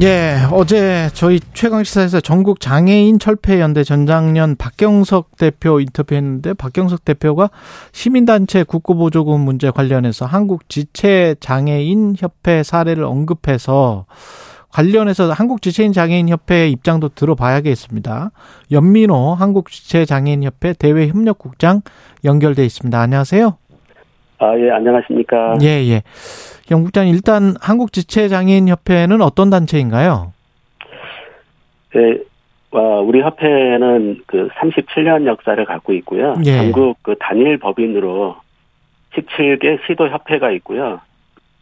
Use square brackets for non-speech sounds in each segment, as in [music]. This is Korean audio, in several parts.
예, 어제 저희 최강시사에서 전국 장애인 철폐연대 전장년 박경석 대표 인터뷰했는데 박경석 대표가 시민단체 국고보조금 문제 관련해서 한국 지체 장애인 협회 사례를 언급해서 관련해서 한국 지체인 장애인 협회 입장도 들어봐야겠습니다. 연민호 한국 지체 장애인 협회 대외 협력국장 연결돼 있습니다. 안녕하세요. 아, 예, 안녕하십니까. 예, 예. 영국장 일단 한국지체장애인협회는 어떤 단체인가요? 네, 우리 협회는 그 37년 역사를 갖고 있고요. 예. 전국 그 단일 법인으로 17개 시도협회가 있고요.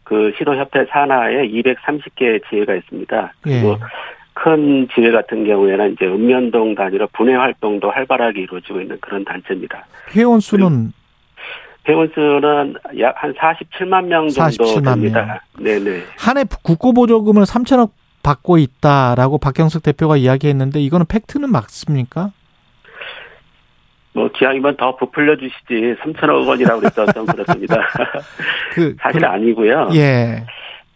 그 시도협회 산하에 230개 지회가 있습니다. 그리고 예. 큰 지회 같은 경우에는 이제 읍면동 단위로 분해 활동도 활발하게 이루어지고 있는 그런 단체입니다. 회원 수는 회원 수는 약 한 47만 명 정도 47만 됩니다. 명. 네네. 한 해 국고보조금을 3천억 받고 있다라고 박경석 대표가 이야기했는데 이거는 팩트는 맞습니까? 뭐 기왕이면 더 부풀려 주시지 3천억 원이라고 그랬어 좀 그렇습니다. [laughs] 그, 사실 그, 아니고요. 예.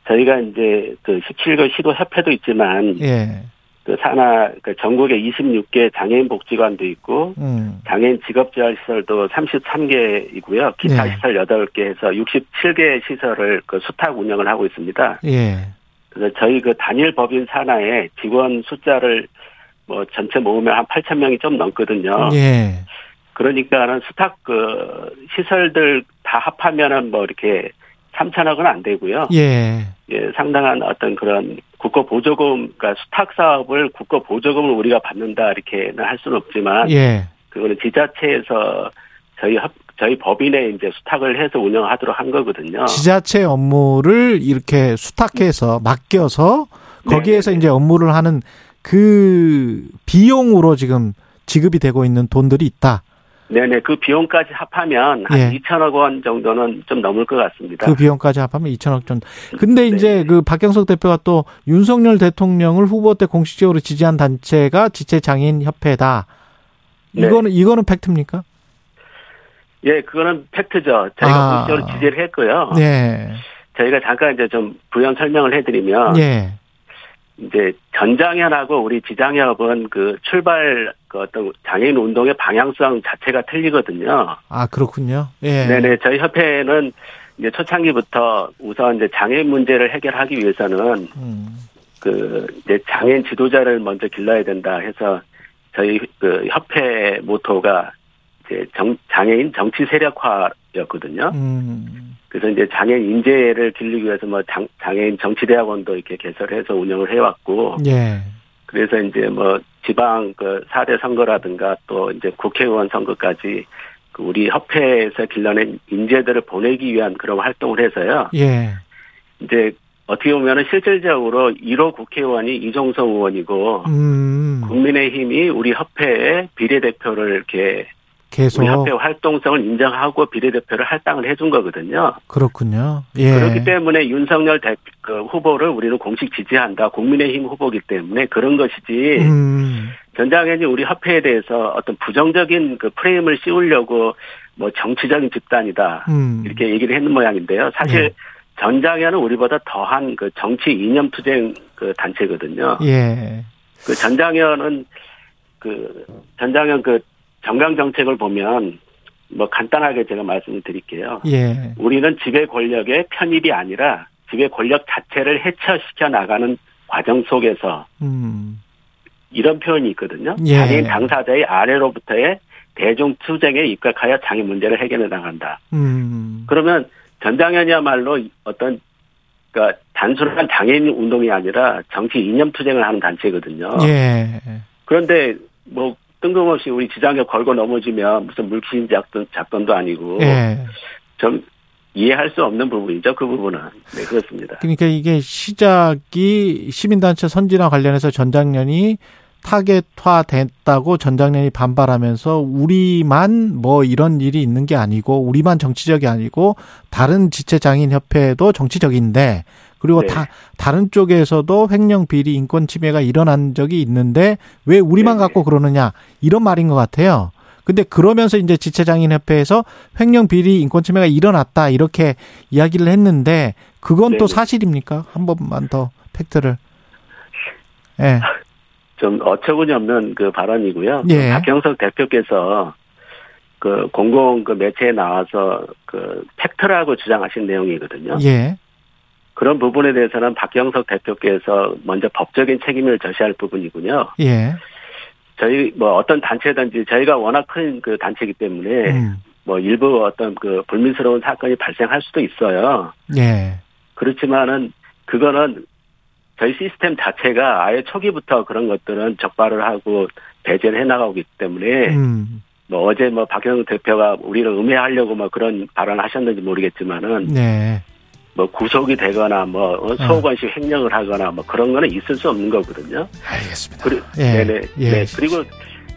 저희가 이제 그 17개 시도 협회도 있지만 예. 그 산하 그 전국에 26개 장애인 복지관도 있고 음. 장애인 직업 재활 시설도 33개이고요. 기타 예. 시설 8개 해서 67개 시설을 그 수탁 운영을 하고 있습니다. 예. 그래서 저희 그 단일 법인 산하에 직원 숫자를 뭐 전체 모으면 한 8천 명이 좀 넘거든요. 예. 그러니까는 수탁 그 시설들 다 합하면은 뭐 이렇게 3천억은 안 되고요. 예. 예, 상당한 어떤 그런 국고 보조금, 그러니까 수탁 사업을 국고 보조금을 우리가 받는다 이렇게는 할 수는 없지만, 예. 그거는 지자체에서 저희 합, 저희 법인에 이제 수탁을 해서 운영하도록 한 거거든요. 지자체 업무를 이렇게 수탁해서 맡겨서 거기에서 네네. 이제 업무를 하는 그 비용으로 지금 지급이 되고 있는 돈들이 있다. 네네 그 비용까지 합하면 한 예. 2천억 원 정도는 좀 넘을 것 같습니다. 그 비용까지 합하면 2천억 정도. 근데 네. 이제 그 박경석 대표가 또 윤석열 대통령을 후보 때 공식적으로 지지한 단체가 지체 장애인 협회다. 네. 이거는 네. 이거는 팩트입니까? 예, 그거는 팩트죠. 저희가 아. 공식적으로 지지를 했고요. 네. 저희가 잠깐 이제 좀 부연 설명을 해드리면. 예. 이제 전장현하고 우리 지장협은 그 출발 그 어떤 장애인 운동의 방향성 자체가 틀리거든요. 아 그렇군요. 예. 네네 저희 협회는 이제 초창기부터 우선 이제 장애인 문제를 해결하기 위해서는 음. 그 이제 장애인 지도자를 먼저 길러야 된다 해서 저희 그 협회 모토가 이제 정, 장애인 정치 세력화였거든요. 음. 그래서 이제 장애인 인재를 길리기 위해서 뭐 장, 장애인 정치대학원도 이렇게 개설해서 운영을 해왔고. 예. 그래서 이제 뭐 지방 그 4대 선거라든가 또 이제 국회의원 선거까지 그 우리 협회에서 길러낸 인재들을 보내기 위한 그런 활동을 해서요. 예. 이제 어떻게 보면은 실질적으로 1호 국회의원이 이종성 의원이고 음. 국민의힘이 우리 협회의 비례대표를 이렇게 계속 우리 협회 활동성을 인정하고 비례대표를 할당을 해준 거거든요. 그렇군요. 예. 그렇기 때문에 윤석열 대, 그 후보를 우리는 공식 지지한다. 국민의힘 후보기 때문에 그런 것이지. 음. 전장현이 우리 협회에 대해서 어떤 부정적인 그 프레임을 씌우려고 뭐 정치적인 집단이다. 음. 이렇게 얘기를 했는 모양인데요. 사실 예. 전장현은 우리보다 더한 그 정치 이념 투쟁 그 단체거든요. 예. 그 전장현은 그 전장현 그 정강 정책을 보면 뭐 간단하게 제가 말씀을 드릴게요. 예. 우리는 지배 권력의 편입이 아니라 지배 권력 자체를 해체시켜 나가는 과정 속에서 음. 이런 표현이 있거든요. 예. 장애인 당사자의 아래로부터의 대중 투쟁에 입각하여 장애 문제를 해결해 나간다. 음. 그러면 전장현이야말로 어떤 그러니까 단순한 장애인 운동이 아니라 정치 이념 투쟁을 하는 단체거든요. 예. 그런데 뭐 뜬금없이 우리 지장에 걸고 넘어지면 무슨 물귀신 작전, 작전도 아니고 예. 좀 이해할 수 없는 부분이죠. 그 부분은. 네, 그렇습니다. 그러니까 이게 시작이 시민단체 선진화 관련해서 전장년이 타겟화 됐다고 전장년이 반발하면서 우리만 뭐 이런 일이 있는 게 아니고 우리만 정치적이 아니고 다른 지체장애인 협회도 정치적인데 그리고 네. 다 다른 쪽에서도 횡령 비리 인권 침해가 일어난 적이 있는데 왜 우리만 네. 갖고 그러느냐 이런 말인 것 같아요. 근데 그러면서 이제 지체장애인협회에서 횡령 비리 인권 침해가 일어났다 이렇게 이야기를 했는데 그건 네 또 사실입니까? 한 번만 더 팩트를. 예. 네. 좀 어처구니 없는 그 발언이고요. 예. 박경석 대표께서 그 공공 그 매체에 나와서 그 팩트라고 주장하신 내용이거든요. 예. 그런 부분에 대해서는 박경석 대표께서 먼저 법적인 책임을 져셔야 할 부분이군요. 예. 저희 뭐 어떤 단체든지 저희가 워낙 큰 그 단체이기 때문에 음. 뭐 일부 어떤 그 불민스러운 사건이 발생할 수도 있어요. 예. 그렇지만은 그거는 저희 시스템 자체가 아예 초기부터 그런 것들은 적발을 하고 배제를 해나가고 있기 때문에 음. 뭐 어제 뭐 박영욱 대표가 우리를 음해하려고 뭐 그런 발언 하셨는지 모르겠지만은 네. 뭐 구속이 되거나 뭐 어. 소관식 횡령을 하거나 뭐 그런 거는 있을 수 없는 거거든요. 알겠습니다. 그리, 예. 네네. 예. 네. 그리고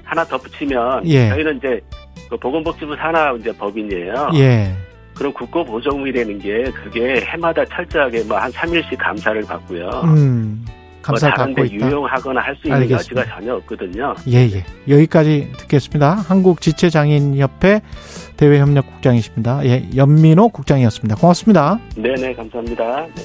하나 덧붙이면 예. 저희는 이제 그 보건복지부 산하 이제 법인이에요. 예. 그럼 국고보정이라는 게 그게 해마다 철저하게 뭐 한 3일씩 감사를 받고요. 음, 감사 뭐 다른 데 유용하거나 할 수 있는 알겠습니다. 여지가 전혀 없거든요. 예, 예. 여기까지 듣겠습니다. 한국 지체장애인협회 대외협력국장이십니다. 예, 연민호 국장이었습니다. 고맙습니다. 네네, 감사합니다. 네.